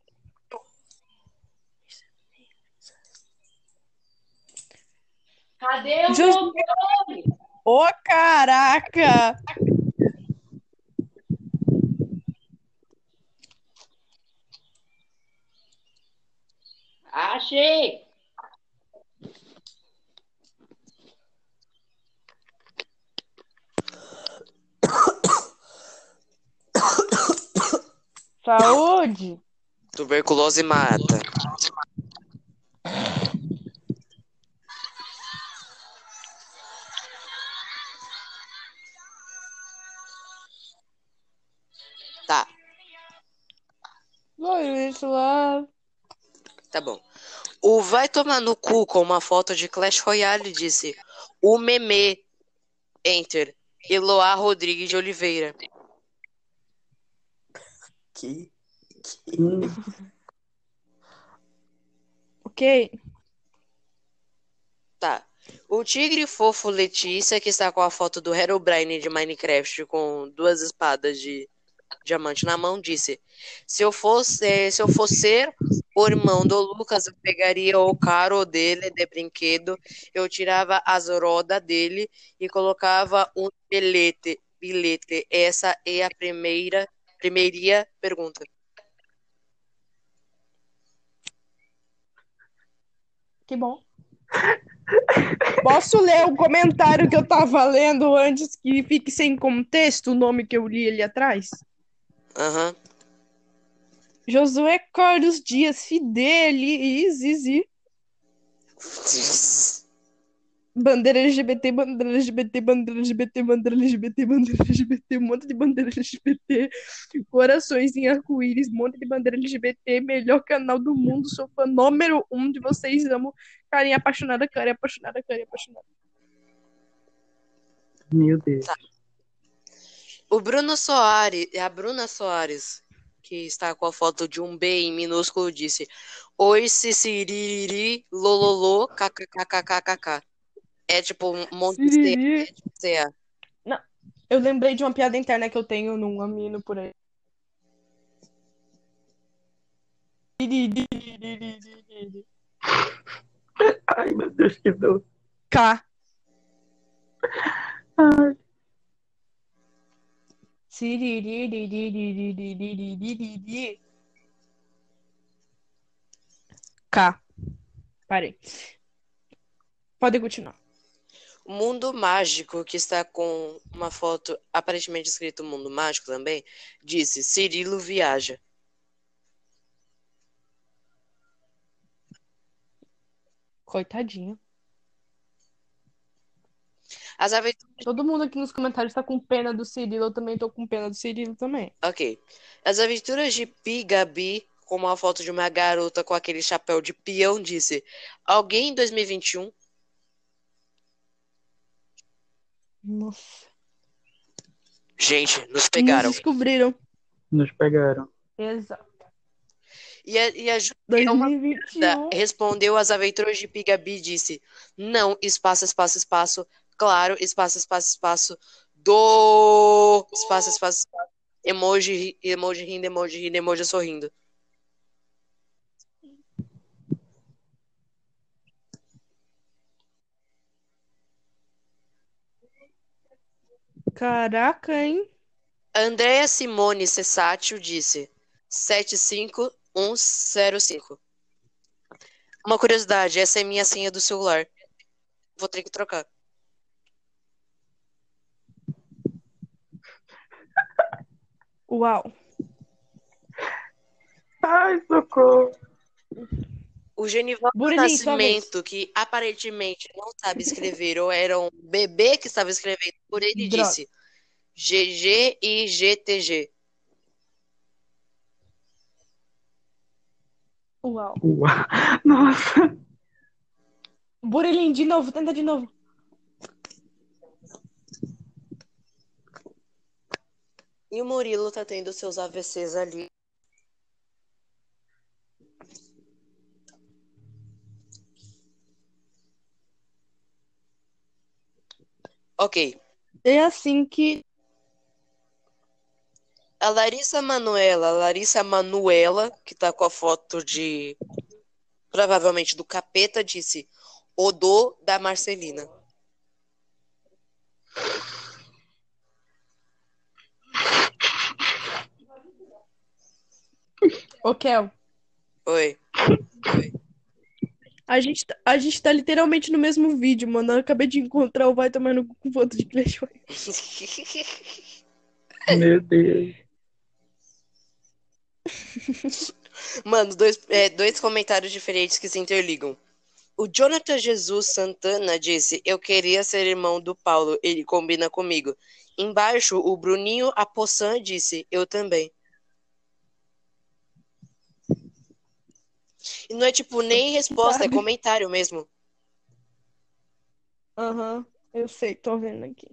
Cadê o Just- controle? Ô, caraca! Achei! Saúde! Tuberculose mata. Isso lá. tá bom. O vai tomar no cu com uma foto de Clash Royale disse o meme. Enter. Eloá Rodrigues de Oliveira. Que? Hum, Ok. Tá. O tigre fofo Letícia, que está com a foto do Herobrine de Minecraft com duas espadas de diamante na mão, disse: Se eu fosse, se eu fosse o irmão do Lucas, eu pegaria o carro dele de brinquedo, eu tirava as rodas dele e colocava um bilhete. Bilhete. Essa é a primeira, primeira pergunta. Que bom. Posso ler o comentário que eu tava lendo antes que fique sem contexto o nome que eu li ali atrás? Aham. Josué Carlos Dias Fideli Zizi. Bandeira LGBT, bandeira LGBT, bandeira LGBT, bandeira LGBT, bandeira LGBT, um monte de bandeira LGBT, corações em arco-íris, um monte de bandeira LGBT, melhor canal do mundo, sou fã número um de vocês, amo carinha apaixonada, carinha apaixonada, carinha apaixonada. Meu Deus. O Bruno Soares, é a Bruna Soares, que está com a foto de um B em minúsculo, disse: Oi, Siciriri, lololô, kkkkkkk. É tipo um monte de C. Né, tipo, Não, eu lembrei de uma piada interna que eu tenho num amino por aí. Ai, meu Deus, que dor. K. Ai. K. Parei. Pode continuar. O mundo mágico, que está com uma foto aparentemente escrito mundo mágico também, disse: Cirilo viaja. Coitadinho. As aventuras. Todo mundo aqui nos comentários tá com pena do Cirilo. Eu também tô com pena do Cirilo também. Ok. As aventuras de Pi Gabi, com uma foto de uma garota com aquele chapéu de peão, disse: Alguém em 2021 Nossa. Gente, nos Nos pegaram. descobriram. nos pegaram. Exato. E a, e a Ju- é uma 2021. respondeu às aventuras de Pigabi e disse: Não, espaço, espaço, espaço. Claro, espaço, espaço, espaço. Do. Espaço, espaço, espaço. Emoji, emoji rindo, emoji rindo, emoji sorrindo. Caraca, hein? Andréa Simone Cessatio disse: 75105. Uma curiosidade, essa é minha senha do celular. Vou ter que trocar. Uau. Ai, socorro. O Genivaldo Burilinho, sua Nascimento, que aparentemente não sabe escrever, ou era um bebê que estava escrevendo por ele, Droga. disse GG e GTG. Uau. Uau. Nossa. Burilim, de novo, tenta de novo. E o Murilo tá tendo seus AVCs ali. Ok. É assim que. A Larissa Manuela, a Larissa Manuela, que tá com a foto de provavelmente do capeta, disse Odô da Marcelina. Ô, Kel, Oi. Oi. a gente, tá- a gente tá literalmente no mesmo vídeo, mano. Eu acabei de encontrar o Vai Tomando com foto de Clash Royale. Meu Deus. Mano, dois, é, dois comentários diferentes que se interligam. O Jonathan Jesus Santana disse: Eu queria ser irmão do Paulo, ele combina comigo. Embaixo, o Bruninho Apossan disse: Eu também. E não é tipo nem resposta, é Sabe? comentário mesmo. Aham, eu sei, tô vendo aqui.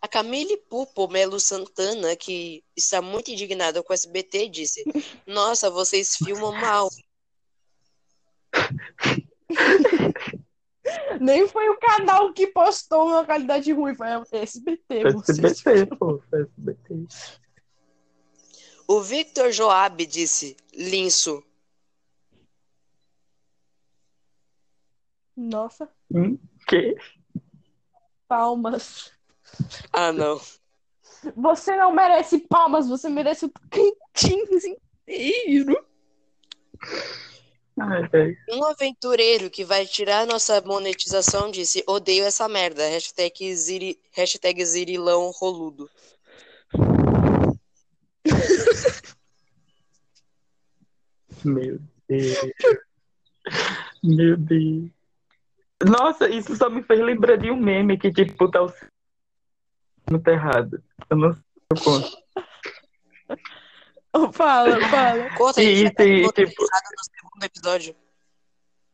A Camille Pupo Melo Santana, que está muito indignada com o SBT, disse: Nossa, vocês filmam mal. Nem foi o canal que postou uma qualidade ruim, foi o SBT. SBT, pô. SBT. O Victor Joab disse: Linço. Nossa, Hum? Que? palmas. Ah, não. Você não merece palmas, você merece o Tocantins inteiro. Um aventureiro que vai tirar nossa monetização disse: odeio essa merda. Hashtag, ziri, hashtag zirilão roludo. Meu Deus. Meu Deus. Nossa, isso só me fez lembrar de um meme que, tipo, tá o no errado. Eu não sei se eu conto. Fala, fala. Conta aí, E já tá tem, monetizado tipo, no segundo episódio.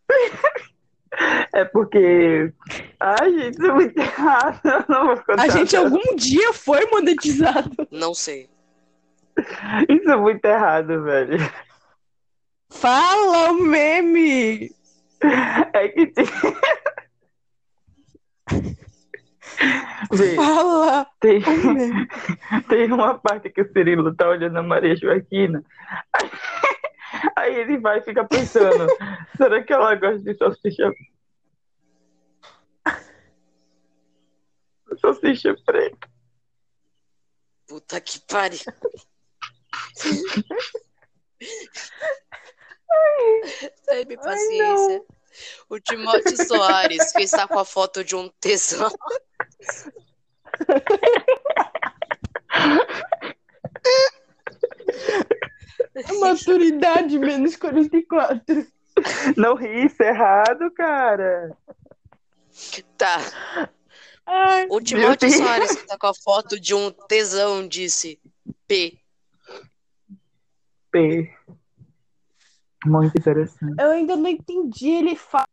é porque. Ai, gente, isso é muito errado. Eu não vou contar. A gente algum dia foi monetizado. Não sei. Isso é muito errado, velho. Fala o meme! É que tem. Vê, Fala tem, o meme. tem uma parte que o Cirilo tá olhando a Maria Joaquina. Aí, aí ele vai e fica pensando: será que ela gosta de salsicha? Salsicha preta. Puta que pariu. Teve paciência. O Timóteo Soares, que está com a foto de um tesão. Maturidade menos 44. Não ri, isso é errado, cara. Tá. Ai, O Timóteo. Soares, que está com a foto de um tesão, disse P. P. Muito interessante. eu ainda não entendi. Ele fala.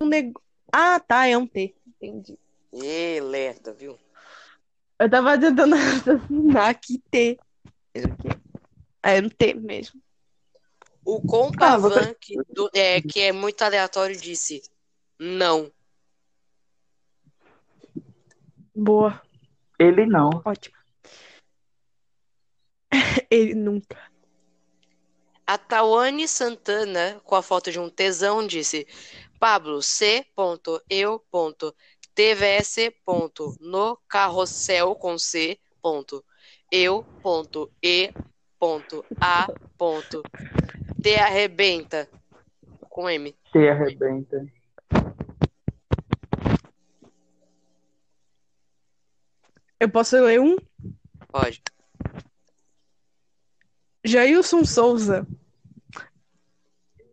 Um nego... Ah, tá, é um T. Entendi. Ê, lerda, viu? Eu tava tentando raciocinar que T. É um T mesmo. O Ah, Compavan, você- que, do- é, que é muito aleatório, disse não. Boa, Ele não. ótimo. Ele nunca. A Tawane Santana, com a foto de um tesão, disse Pablo C.eu.tvs. No carrossel com C. Ponto. Eu. Ponto. E. Ponto. A. Ponto. Te arrebenta. Com M. Te arrebenta. Eu posso ler um? Pode. Jailson Souza.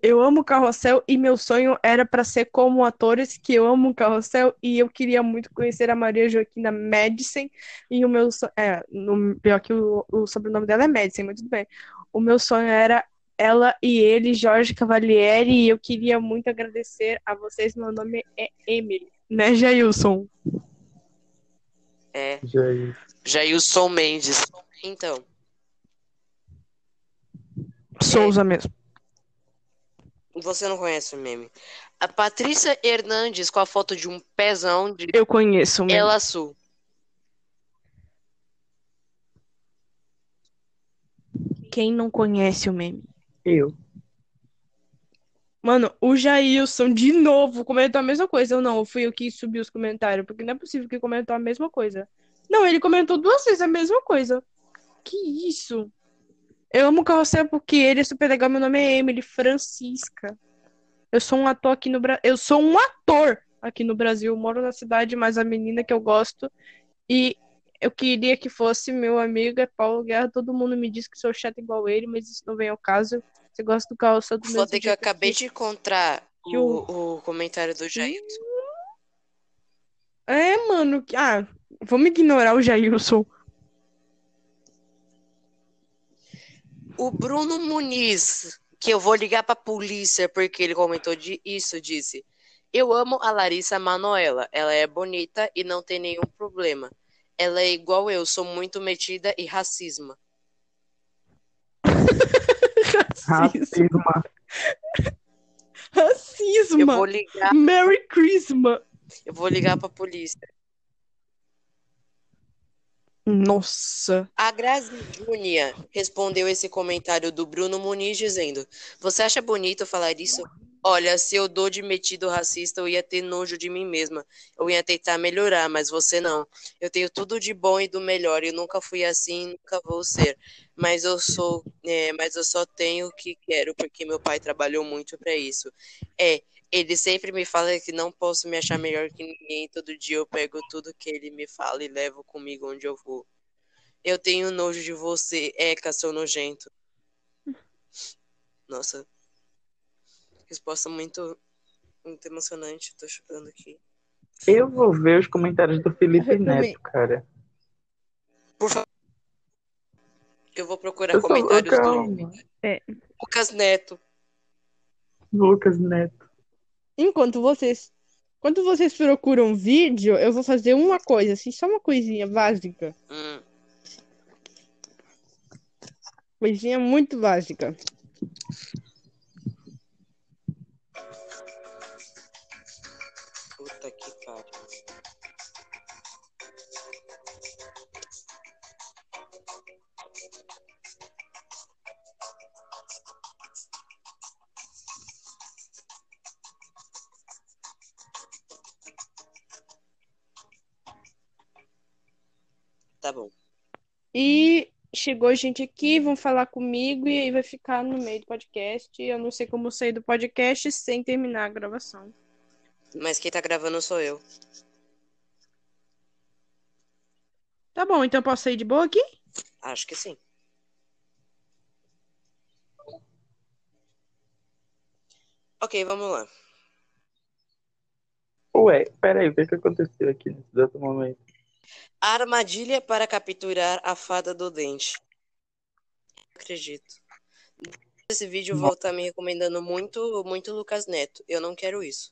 Eu amo Carrossel e meu sonho era para ser como atores que eu amo Carrossel e eu queria muito conhecer a Maria Joaquina Madison e o meu sonho, é, no, pior que o, o sobrenome dela é Madison, mas tudo bem. O meu sonho era ela e ele, Jorge Cavalieri, e eu queria muito agradecer a vocês. Meu nome é Emily, né, Jailson? É. Jailson Mendes. Então, Souza mesmo. você não conhece o meme. A Patrícia Hernandes, com a foto de um pezão de Eu conheço mesmo. Ela Sul. Quem não conhece o meme? Eu. Mano, o Jailson de novo comentou a mesma coisa. Eu não, fui eu que subi os comentários, porque não é possível que comentou a mesma coisa. Não, ele comentou duas vezes a mesma coisa. Que isso? Eu amo o Carrossel porque ele é super legal. Meu nome é Emily Francisca. Eu sou um ator aqui no Brasil. Eu sou um ator aqui no Brasil. Eu moro na cidade, mas a menina que eu gosto. E eu queria que fosse meu amigo é Paulo Guerra. Todo mundo me diz que sou chata igual ele, mas isso não vem ao caso. Você gosta do Carrossel do mesmo Foda que eu acabei de encontrar o, o comentário do Jailson. É, mano. Ah, vamos ignorar o Jailson. O Bruno Muniz, que eu vou ligar pra polícia porque ele comentou de isso, disse: Eu amo a Larissa Manoela. Ela é bonita e não tem nenhum problema. Ela é igual eu, sou muito metida e racismo. Racismo. Racismo. Racismo. Eu vou ligar, Merry Christmas. eu vou ligar pra polícia. Nossa. A Grazi Júnia respondeu esse comentário do Bruno Muniz dizendo: Você acha bonito falar isso? Olha, se eu dou de metido racista, eu ia ter nojo de mim mesma. Eu ia tentar melhorar, mas você não. Eu tenho tudo de bom e do melhor. Eu nunca fui assim, nunca vou ser. Mas eu sou, é, mas eu só tenho o que quero porque meu pai trabalhou muito para isso. É, ele sempre me fala que não posso me achar melhor que ninguém. Todo dia eu pego tudo que ele me fala e levo comigo onde eu vou. Eu tenho nojo de você, Eca, seu nojento. Nossa. Resposta muito, muito emocionante. Tô chorando aqui. Eu vou ver os comentários do Felipe. Neto, cara. Por favor. Eu vou procurar Eu comentários do. Lucas Neto. Lucas Neto. Enquanto vocês, enquanto vocês procuram vídeo, eu vou fazer uma coisa, assim, só uma coisinha básica. Hum, Coisinha muito básica. E chegou gente aqui, vão falar comigo e aí vai ficar no meio do podcast. Eu não sei como sair do podcast sem terminar a gravação. Mas quem tá gravando sou eu. Tá bom, então eu posso sair de boa aqui? Acho que sim. Ok, vamos lá. Ué, peraí, o que, que aconteceu aqui nesse exato momento? Armadilha para capturar a fada do dente. Acredito. Esse vídeo vou estar me recomendando muito, muito Lucas Neto. Eu não quero isso.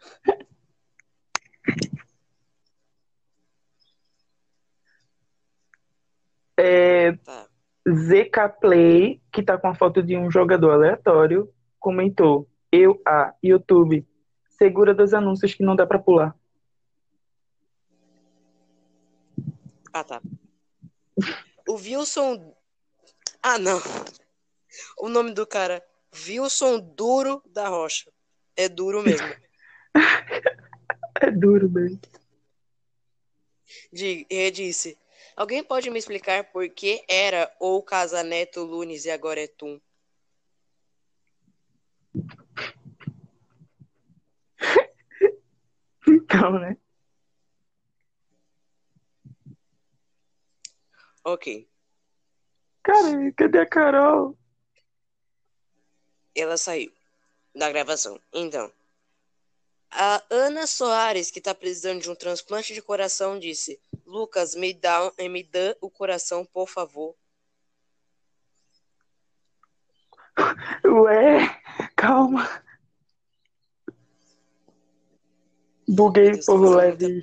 É, Tá. ZK Play, que tá com a foto de um jogador aleatório, comentou: Eu, a YouTube, segura dos anúncios que não dá pra pular. Ah, tá. O Wilson. Ah, não. O nome do cara. Wilson Duro da Rocha. É duro mesmo. É duro mesmo. Ele disse: Alguém pode me explicar por que era ou Casaneto Lunes e agora é Tum? Então, né? Ok. Cara, cadê a Carol? Ela saiu da gravação. Então, a Ana Soares, que tá precisando de um transplante de coração, disse: Lucas, me dá, me dá o coração, por favor. Ué, calma. Buguei, povo muita leve.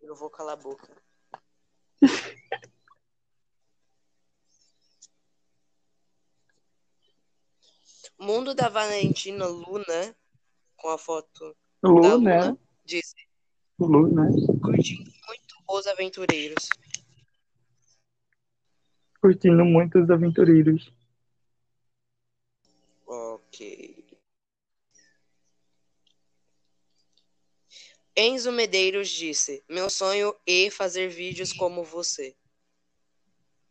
Eu vou calar a boca. Mundo da Valentina Luna, com a foto da Lu, Luna, disse: Lu, né? curtindo muito os aventureiros. Curtindo muito os aventureiros. Ok. Enzo Medeiros disse: Meu sonho é fazer vídeos como você.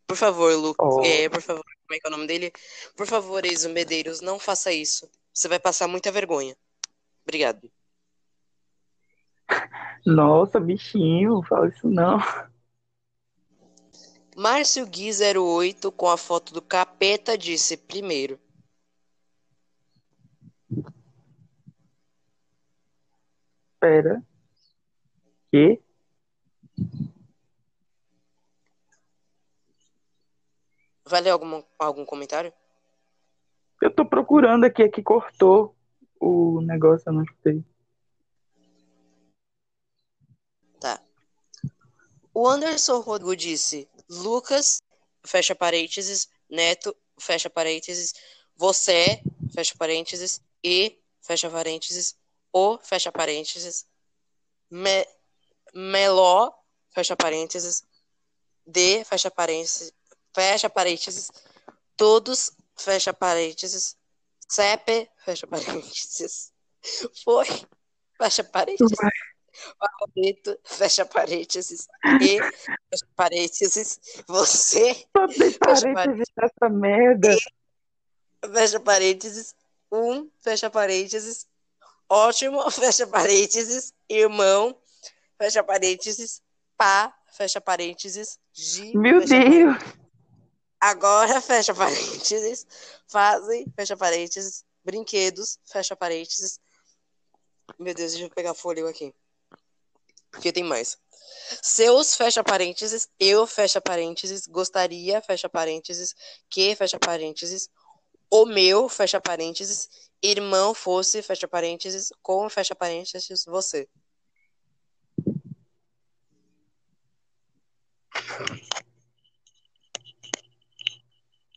Por favor, Lu, Oh. é, por favor, como é que é o nome dele? Por favor, Enzo Medeiros, não faça isso. Você vai passar muita vergonha. Obrigado. Nossa, bichinho, fala isso não. Márcio Gui 08 com a foto do capeta disse primeiro. Pera. Que? Vai ler algum, algum comentário? Eu tô procurando aqui, aqui cortou o negócio, eu não escutei. Tá. O Anderson Rodrigo disse: Lucas, fecha parênteses, Neto, fecha parênteses, você, fecha parênteses, e, fecha parênteses, o, fecha parênteses, me, Meló, fecha parênteses, de, fecha parênteses, fecha parênteses, todos, fecha parênteses, CEP, fecha parênteses. Foi, fecha parênteses. Favorito, fecha parênteses. E, fecha parênteses. Você, Fecha parênteses nessa merda. fecha parênteses. Um, fecha parênteses. Ótimo, fecha parênteses. Irmão, fecha parênteses. Pá, fecha parênteses. Gi, Meu Deus. Agora, fecha parênteses. Fazem, fecha parênteses. Brinquedos, fecha parênteses. Meu Deus, deixa eu pegar folha aqui. Porque tem mais. Seus, fecha parênteses. Eu, fecha parênteses. Gostaria, fecha parênteses. Que, fecha parênteses. O meu, fecha parênteses. Irmão fosse, fecha parênteses. Com, fecha parênteses. Você.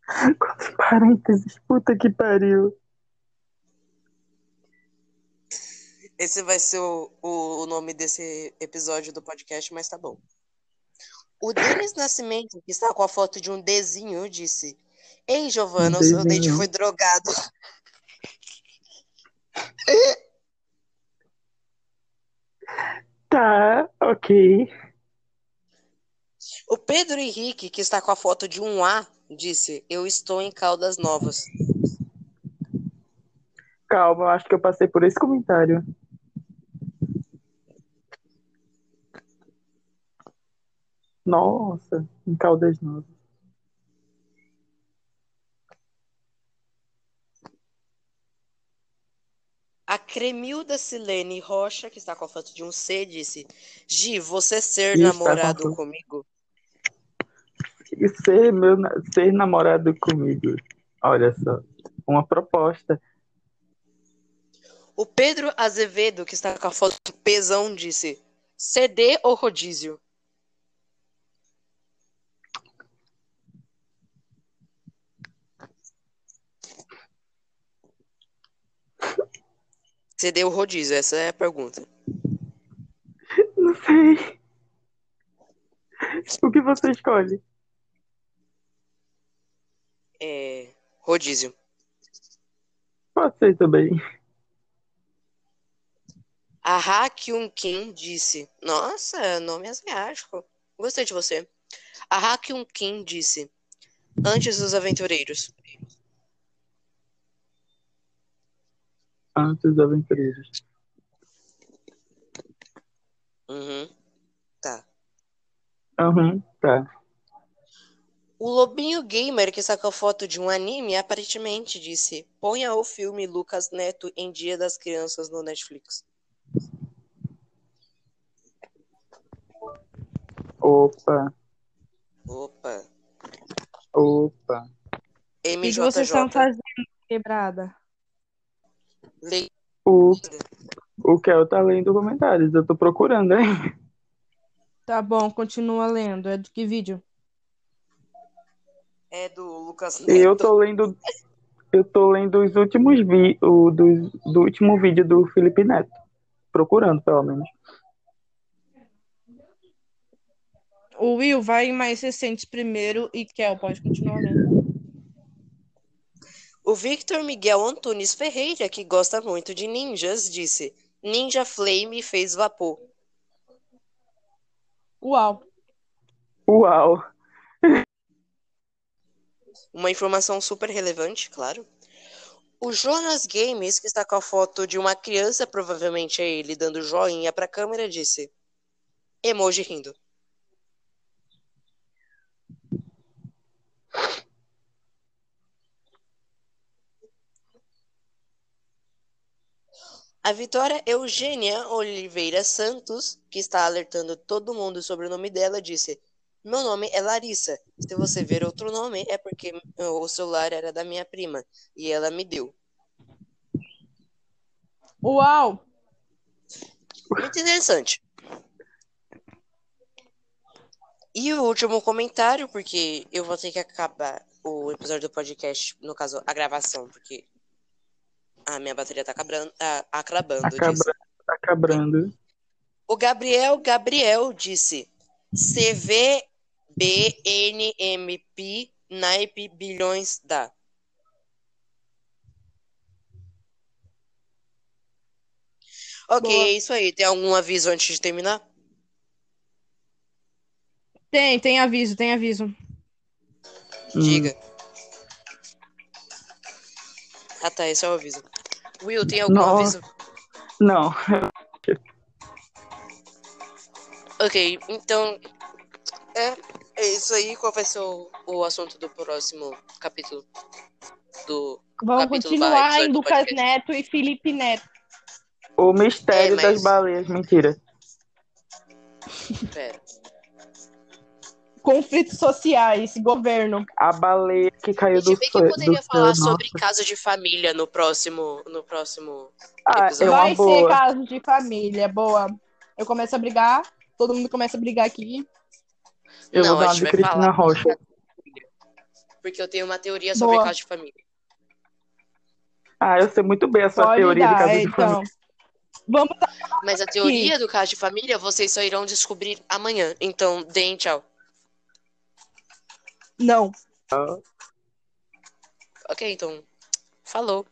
Quantos parênteses? Puta que pariu. Esse vai ser o, o, nome desse episódio do podcast, mas tá bom. O Denis Nascimento, que está com a foto de um Dzinho, disse: Ei, Giovana, Um o seu dente foi drogado. Tá, ok. O Pedro Henrique, que está com a foto de um A, disse: Eu estou em Caldas Novas. Calma, eu acho que eu passei por esse comentário. Nossa, em Caldas Novas. A Cremilda Silene Rocha, que está com a foto de um C, disse: Gi, você ser Isso, tá namorado foto. comigo? E ser meu ser namorado comigo. Olha só, uma proposta. O Pedro Azevedo, que está com a foto do Pesão, disse: CD ou rodízio? CD ou rodízio? Essa é a pergunta. Não sei. O que você escolhe? É. Rodízio. Ser também. A Hakyun Kim disse: Nossa, nome asiático. Gostei de você. A Hakyun Kim disse: Antes dos aventureiros. Antes dos aventureiros. Uhum. Tá. Aham, tá. O Lobinho Gamer, que sacou foto de um anime, aparentemente disse: Ponha o filme Lucas Neto em Dia das Crianças no Netflix. Opa, Opa. opa. O que, vocês estão fazendo, quebrada? Le- O, o Kel tá lendo comentários, eu tô procurando, hein? Tá bom, continua lendo. É do que vídeo? É do Lucas E eu Neto. tô lendo. Eu tô lendo os últimos vi, o do, do último vídeo do Felipe Neto. Procurando, pelo menos. O Will vai em mais recentes primeiro e Kel pode continuar lendo. O Victor Miguel Antunes Ferreira, que gosta muito de ninjas, disse: Ninja Flame fez vapor. Uau. Uau! Uma informação super relevante, claro. O Jonas Games, que está com a foto de uma criança, provavelmente é ele, dando joinha para a câmera, disse: Emoji rindo. A Vitória Eugênia Oliveira Santos, que está alertando todo mundo sobre o nome dela, disse: Meu nome é Larissa. Se você ver outro nome, é porque o celular era da minha prima e ela me deu. Uau. Muito interessante. E o último comentário, porque eu vou ter que acabar o episódio do podcast, no caso, a gravação, porque a minha bateria tá acabando, ah, acabando, Acabando. disse. Tá quebrando. O Gabriel Gabriel disse: CVBNMP, naipe bilhões da. Ok, Boa. é isso aí. Tem algum aviso antes de terminar? Tem, tem aviso, tem aviso. Diga. Hum. Ah, tá, esse é o aviso. Will, tem algum Não. aviso? Não. Ok, então. É, é isso aí. Qual vai ser o, o assunto do próximo capítulo? Do. Vamos Capítulo continuar em do Lucas. Neto e Felipe Neto. O mistério É, mas- das baleias, mentira. Pera. Conflitos sociais, governo. A baleia que caiu do vê que céu. poderia falar céu, sobre nossa. casos de família no próximo. No próximo. Ah, é episódio. uma Vai ser boa. caso de família, boa. Eu começo a brigar, todo mundo começa a brigar aqui. Eu Não, vou dar a uma gente de vai Cristina falar. Rocha. Porque eu tenho uma teoria sobre Boa. casos de família. Ah, eu sei muito bem a sua Pode teoria de dar, casa é, de então. família. Vamos Mas a teoria do caso de família vocês só irão descobrir amanhã. Então, deem tchau. Não. Ok, então. Falou.